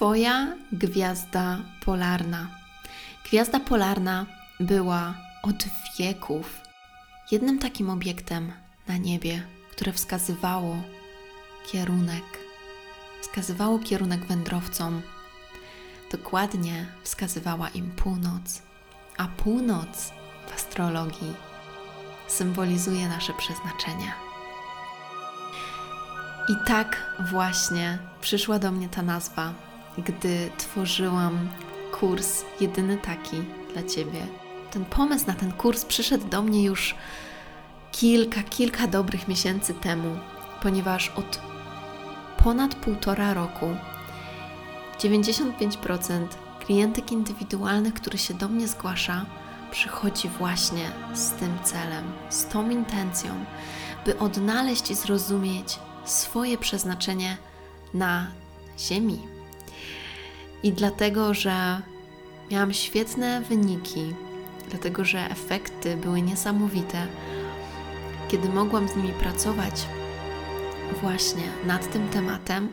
Twoja gwiazda polarna. Gwiazda polarna była od wieków jednym takim obiektem na niebie, które wskazywało kierunek, wskazywało kierunek wędrowcom. Dokładnie wskazywała im północ, a północ w astrologii symbolizuje nasze przeznaczenie. I tak właśnie przyszła do mnie ta nazwa, gdy tworzyłam kurs jedyny taki dla Ciebie. Ten pomysł na ten kurs przyszedł do mnie już kilka, kilka dobrych miesięcy temu, ponieważ od ponad półtora roku 95% klientek indywidualnych, który się do mnie zgłasza, przychodzi właśnie z tym celem, z tą intencją, by odnaleźć i zrozumieć swoje przeznaczenie na Ziemi. I dlatego, że miałam świetne wyniki, dlatego, że efekty były niesamowite, kiedy mogłam z nimi pracować właśnie nad tym tematem,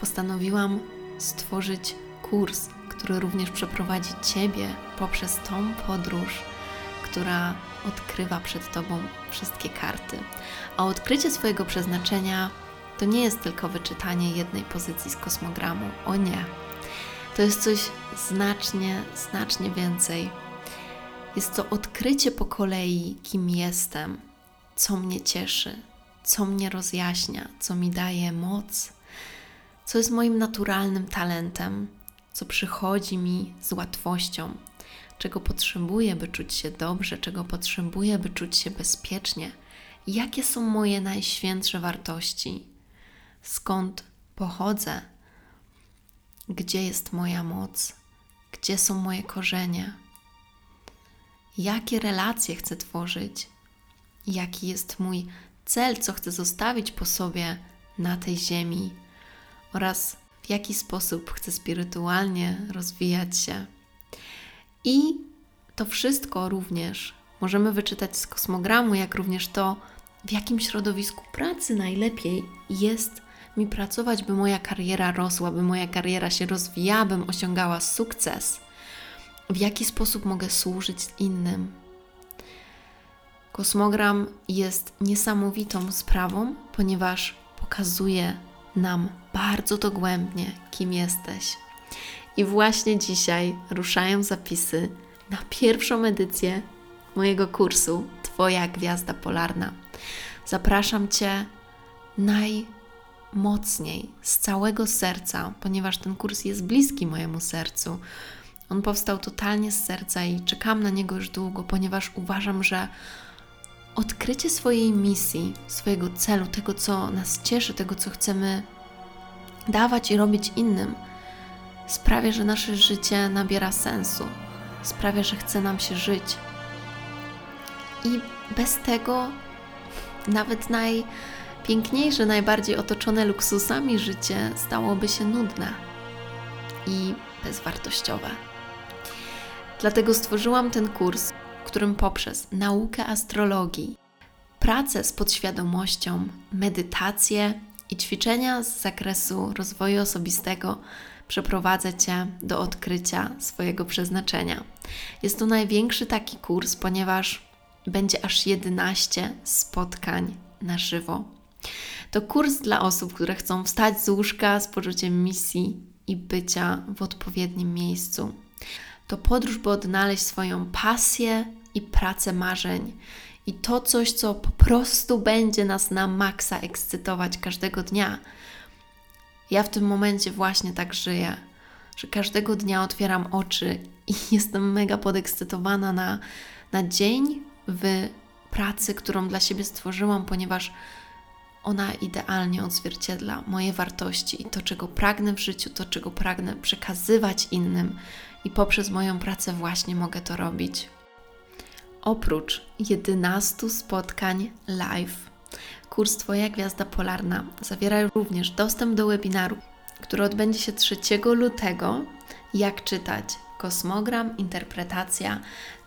postanowiłam stworzyć kurs, który również przeprowadzi Ciebie poprzez tą podróż, która odkrywa przed Tobą wszystkie karty. A odkrycie swojego przeznaczenia to nie jest tylko wyczytanie jednej pozycji z kosmogramu. O nie. To jest coś znacznie, znacznie więcej. Jest to odkrycie po kolei, kim jestem, co mnie cieszy, co mnie rozjaśnia, co mi daje moc, co jest moim naturalnym talentem, co przychodzi mi z łatwością, czego potrzebuję, by czuć się dobrze, czego potrzebuję, by czuć się bezpiecznie, jakie są moje najświętsze wartości, skąd pochodzę, gdzie jest moja moc, gdzie są moje korzenie, jakie relacje chcę tworzyć, jaki jest mój cel, co chcę zostawić po sobie na tej ziemi? Oraz w jaki sposób chcę spirytualnie rozwijać się. I to wszystko również możemy wyczytać z kosmogramu, jak również to, w jakim środowisku pracy najlepiej jest mi pracować, by moja kariera rosła, by moja kariera się rozwijała, bym osiągała sukces. W jaki sposób mogę służyć innym. Kosmogram jest niesamowitą sprawą, ponieważ pokazuje nam bardzo dogłębnie, kim jesteś. I właśnie dzisiaj ruszają zapisy na pierwszą edycję mojego kursu Twoja Gwiazda Polarna. Zapraszam Cię najmocniej, z całego serca, ponieważ ten kurs jest bliski mojemu sercu. On powstał totalnie z serca i czekam na niego już długo, ponieważ uważam, że odkrycie swojej misji, swojego celu, tego, co nas cieszy, tego, co chcemy dawać i robić innym, sprawia, że nasze życie nabiera sensu, sprawia, że chce nam się żyć. I bez tego nawet najpiękniejsze, najbardziej otoczone luksusami życie stałoby się nudne i bezwartościowe. Dlatego stworzyłam ten kurs, którym poprzez naukę astrologii, pracę z podświadomością, medytację i ćwiczenia z zakresu rozwoju osobistego przeprowadzę Cię do odkrycia swojego przeznaczenia. Jest to największy taki kurs, ponieważ będzie aż 11 spotkań na żywo. To kurs dla osób, które chcą wstać z łóżka z poczuciem misji i bycia w odpowiednim miejscu. To podróż, by odnaleźć swoją pasję i pracę marzeń i to coś, co po prostu będzie nas na maksa ekscytować każdego dnia. Ja w tym momencie właśnie tak żyję, że każdego dnia otwieram oczy i jestem mega podekscytowana na, na dzień w pracy, którą dla siebie stworzyłam, ponieważ ona idealnie odzwierciedla moje wartości to, czego pragnę w życiu, to, czego pragnę przekazywać innym, i poprzez moją pracę właśnie mogę to robić. Oprócz 11 spotkań live, kurs Twoja Gwiazda Polarna zawiera również dostęp do webinaru, który odbędzie się 3 lutego. Jak czytać kosmogram, interpretacja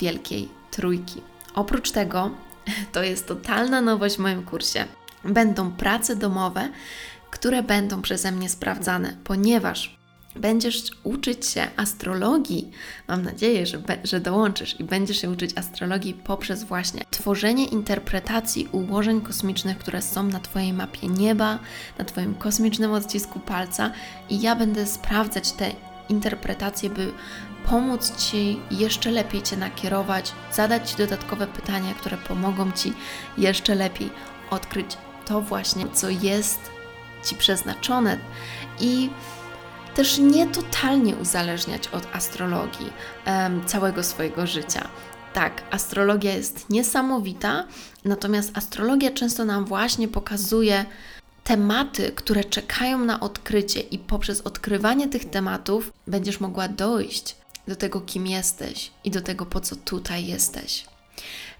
Wielkiej Trójki. Oprócz tego, to jest totalna nowość w moim kursie, będą prace domowe, które będą przeze mnie sprawdzane, ponieważ będziesz uczyć się astrologii, mam nadzieję, że, że dołączysz i będziesz się uczyć astrologii poprzez właśnie tworzenie interpretacji ułożeń kosmicznych, które są na Twojej mapie nieba, na Twoim kosmicznym odcisku palca i ja będę sprawdzać te interpretacje, by pomóc Ci jeszcze lepiej Cię nakierować, zadać Ci dodatkowe pytania, które pomogą Ci jeszcze lepiej odkryć to właśnie, co jest Ci przeznaczone i też nie totalnie uzależniać od astrologii um, całego swojego życia. Tak, astrologia jest niesamowita, natomiast astrologia często nam właśnie pokazuje tematy, które czekają na odkrycie, i poprzez odkrywanie tych tematów będziesz mogła dojść do tego, kim jesteś i do tego, po co tutaj jesteś.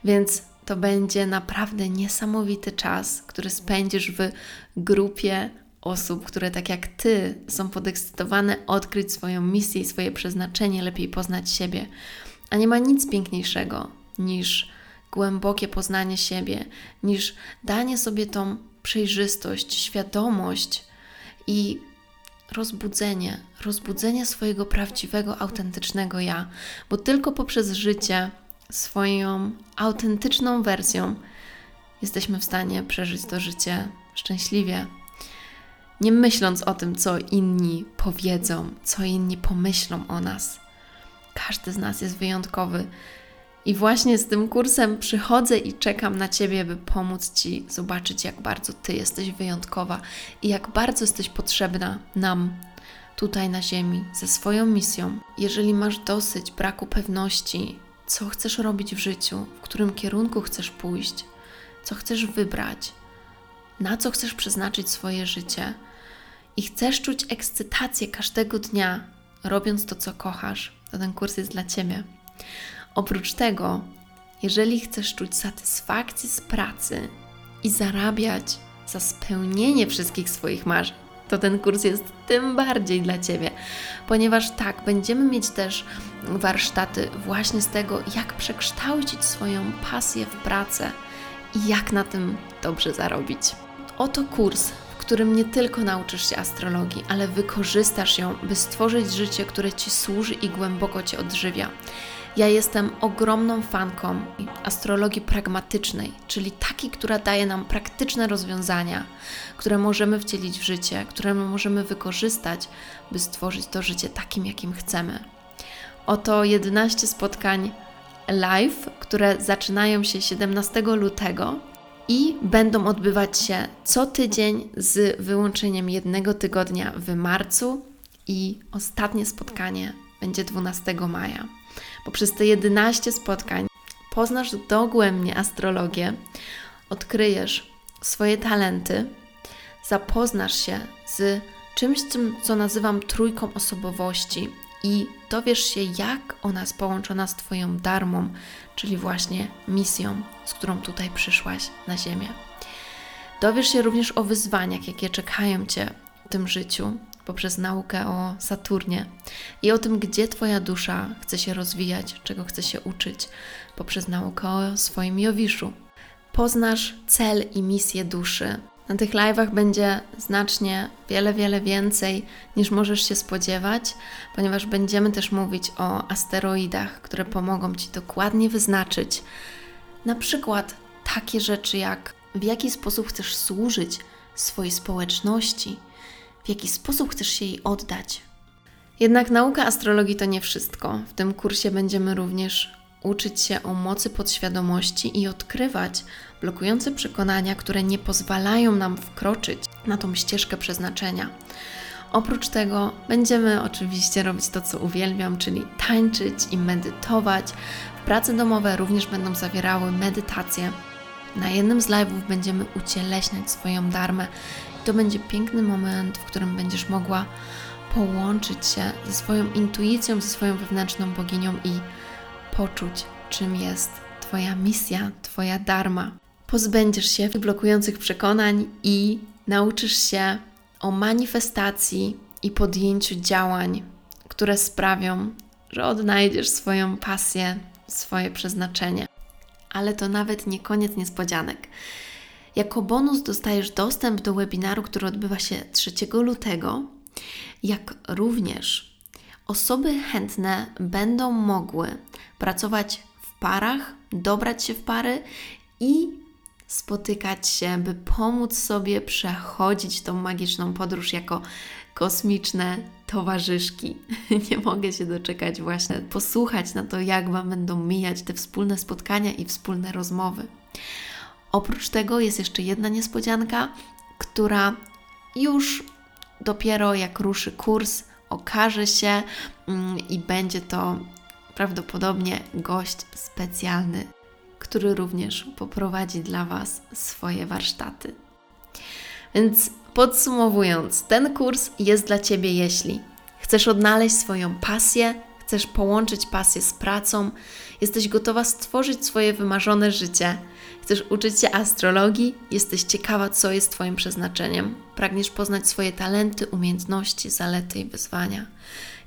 Więc to będzie naprawdę niesamowity czas, który spędzisz w grupie osób, które tak jak ty są podekscytowane odkryć swoją misję i swoje przeznaczenie, lepiej poznać siebie. A nie ma nic piękniejszego niż głębokie poznanie siebie, niż danie sobie tą przejrzystość, świadomość i rozbudzenie, rozbudzenie swojego prawdziwego, autentycznego ja, bo tylko poprzez życie swoją autentyczną wersją jesteśmy w stanie przeżyć to życie szczęśliwie, nie myśląc o tym, co inni powiedzą, co inni pomyślą o nas. Każdy z nas jest wyjątkowy. I właśnie z tym kursem przychodzę i czekam na Ciebie, by pomóc Ci zobaczyć, jak bardzo Ty jesteś wyjątkowa i jak bardzo jesteś potrzebna nam tutaj na Ziemi ze swoją misją. Jeżeli masz dosyć braku pewności, co chcesz robić w życiu, w którym kierunku chcesz pójść, co chcesz wybrać, na co chcesz przeznaczyć swoje życie, i chcesz czuć ekscytację każdego dnia, robiąc to, co kochasz, to ten kurs jest dla Ciebie. Oprócz tego, jeżeli chcesz czuć satysfakcję z pracy i zarabiać za spełnienie wszystkich swoich marzeń, to ten kurs jest tym bardziej dla Ciebie, ponieważ tak, będziemy mieć też warsztaty właśnie z tego, jak przekształcić swoją pasję w pracę i jak na tym dobrze zarobić. Oto kurs, którym nie tylko nauczysz się astrologii, ale wykorzystasz ją, by stworzyć życie, które Ci służy i głęboko Cię odżywia. Ja jestem ogromną fanką astrologii pragmatycznej, czyli takiej, która daje nam praktyczne rozwiązania, które możemy wcielić w życie, które możemy wykorzystać, by stworzyć to życie takim, jakim chcemy. Oto 11 spotkań live, które zaczynają się 17 lutego i będą odbywać się co tydzień z wyłączeniem jednego tygodnia w marcu i ostatnie spotkanie będzie 12 maja. Poprzez te 11 spotkań poznasz dogłębnie astrologię, odkryjesz swoje talenty, zapoznasz się z czymś, co nazywam trójką osobowości i dowiesz się, jak ona jest połączona z Twoją darmą, czyli właśnie misją, z którą tutaj przyszłaś na Ziemię. Dowiesz się również o wyzwaniach, jakie czekają Cię w tym życiu poprzez naukę o Saturnie i o tym, gdzie Twoja dusza chce się rozwijać, czego chce się uczyć poprzez naukę o swoim Jowiszu. Poznasz cel i misję duszy, na tych live'ach będzie znacznie wiele, wiele więcej niż możesz się spodziewać, ponieważ będziemy też mówić o asteroidach, które pomogą Ci dokładnie wyznaczyć na przykład takie rzeczy jak w jaki sposób chcesz służyć swojej społeczności, w jaki sposób chcesz się jej oddać. Jednak nauka astrologii to nie wszystko. W tym kursie będziemy również uczyć się o mocy podświadomości i odkrywać blokujące przekonania, które nie pozwalają nam wkroczyć na tą ścieżkę przeznaczenia. Oprócz tego będziemy oczywiście robić to, co uwielbiam, czyli tańczyć i medytować. W pracy domowe również będą zawierały medytacje. Na jednym z live'ów będziemy ucieleśniać swoją darmę. I to będzie piękny moment, w którym będziesz mogła połączyć się ze swoją intuicją, ze swoją wewnętrzną boginią i poczuć, czym jest Twoja misja, Twoja dharma. Pozbędziesz się blokujących przekonań i nauczysz się o manifestacji i podjęciu działań, które sprawią, że odnajdziesz swoją pasję, swoje przeznaczenie. Ale to nawet nie koniec niespodzianek. Jako bonus dostajesz dostęp do webinaru, który odbywa się 3 lutego jak również osoby chętne będą mogły pracować w parach, dobrać się w pary i spotykać się, by pomóc sobie przechodzić tą magiczną podróż jako kosmiczne towarzyszki. Nie mogę się doczekać właśnie posłuchać na to, jak Wam będą mijać te wspólne spotkania i wspólne rozmowy. Oprócz tego jest jeszcze jedna niespodzianka, która już dopiero jak ruszy kurs, okaże się mm, i będzie to prawdopodobnie gość specjalny, który również poprowadzi dla Was swoje warsztaty. Więc podsumowując, ten kurs jest dla Ciebie, jeśli chcesz odnaleźć swoją pasję, chcesz połączyć pasję z pracą, jesteś gotowa stworzyć swoje wymarzone życie, chcesz uczyć się astrologii, jesteś ciekawa, co jest Twoim przeznaczeniem, pragniesz poznać swoje talenty, umiejętności, zalety i wyzwania.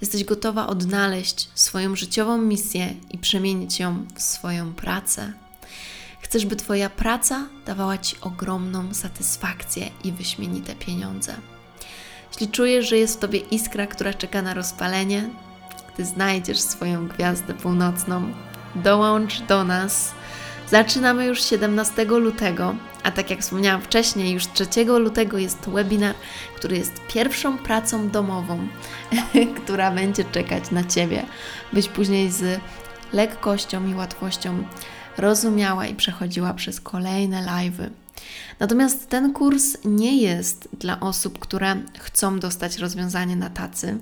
Jesteś gotowa odnaleźć swoją życiową misję i przemienić ją w swoją pracę. Chcesz, by Twoja praca dawała Ci ogromną satysfakcję i wyśmienite pieniądze. Jeśli czujesz, że jest w Tobie iskra, która czeka na rozpalenie, gdy znajdziesz swoją gwiazdę północną, dołącz do nas. Zaczynamy już 17 lutego, a tak jak wspomniałam wcześniej, już 3 lutego jest webinar, który jest pierwszą pracą domową, która będzie czekać na Ciebie, byś później z lekkością i łatwością rozumiała i przechodziła przez kolejne live'y. Natomiast ten kurs nie jest dla osób, które chcą dostać rozwiązanie na tacy,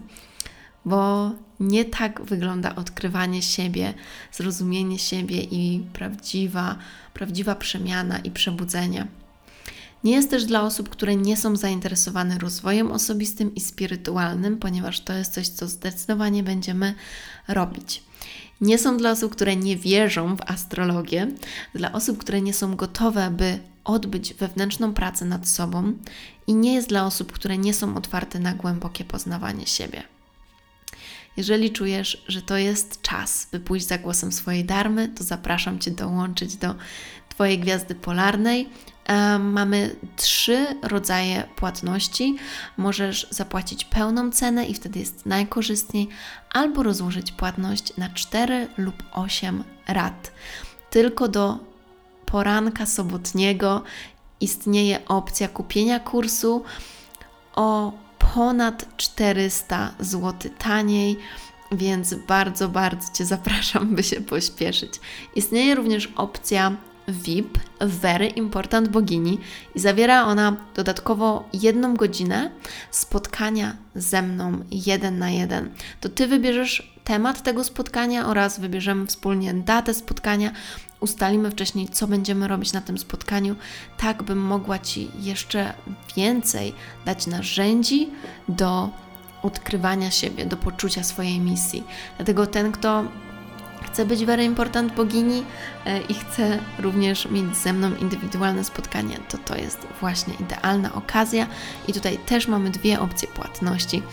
bo nie tak wygląda odkrywanie siebie, zrozumienie siebie i prawdziwa, prawdziwa przemiana i przebudzenie. Nie jest też dla osób, które nie są zainteresowane rozwojem osobistym i spirytualnym, ponieważ to jest coś, co zdecydowanie będziemy robić. Nie są dla osób, które nie wierzą w astrologię, dla osób, które nie są gotowe, by odbyć wewnętrzną pracę nad sobą i nie jest dla osób, które nie są otwarte na głębokie poznawanie siebie. Jeżeli czujesz, że to jest czas, by pójść za głosem swojej darmy, to zapraszam Cię dołączyć do Twojej gwiazdy polarnej. Mamy trzy rodzaje płatności. Możesz zapłacić pełną cenę i wtedy jest najkorzystniej, albo rozłożyć płatność na 4 lub 8 rat. Tylko do poranka sobotniego istnieje opcja kupienia kursu o ponad 400 zł taniej, więc bardzo, bardzo Cię zapraszam, by się pośpieszyć. Istnieje również opcja VIP Very Important Bogini i zawiera ona dodatkowo jedną godzinę spotkania ze mną jeden na jeden. To Ty wybierzesz temat tego spotkania oraz wybierzemy wspólnie datę spotkania. Ustalimy wcześniej, co będziemy robić na tym spotkaniu, tak bym mogła Ci jeszcze więcej dać narzędzi do odkrywania siebie, do poczucia swojej misji. Dlatego ten, kto chce być very important bogini e, i chce również mieć ze mną indywidualne spotkanie, to to jest właśnie idealna okazja. I tutaj też mamy dwie opcje płatności,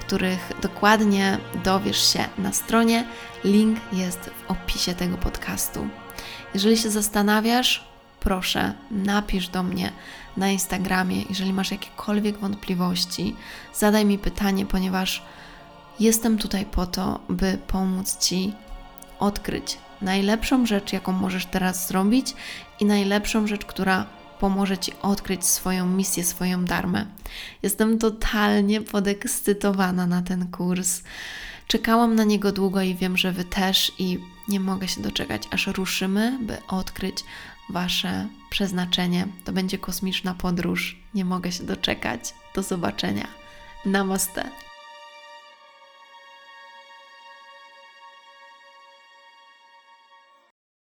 których dokładnie dowiesz się na stronie. Link jest w opisie tego podcastu. Jeżeli się zastanawiasz, proszę napisz do mnie na Instagramie, jeżeli masz jakiekolwiek wątpliwości, zadaj mi pytanie, ponieważ jestem tutaj po to, by pomóc Ci odkryć najlepszą rzecz, jaką możesz teraz zrobić i najlepszą rzecz, która pomoże Ci odkryć swoją misję, swoją darmę. Jestem totalnie podekscytowana na ten kurs. Czekałam na niego długo i wiem, że Wy też i nie mogę się doczekać, aż ruszymy, by odkryć Wasze przeznaczenie. To będzie kosmiczna podróż. Nie mogę się doczekać. Do zobaczenia. Namaste.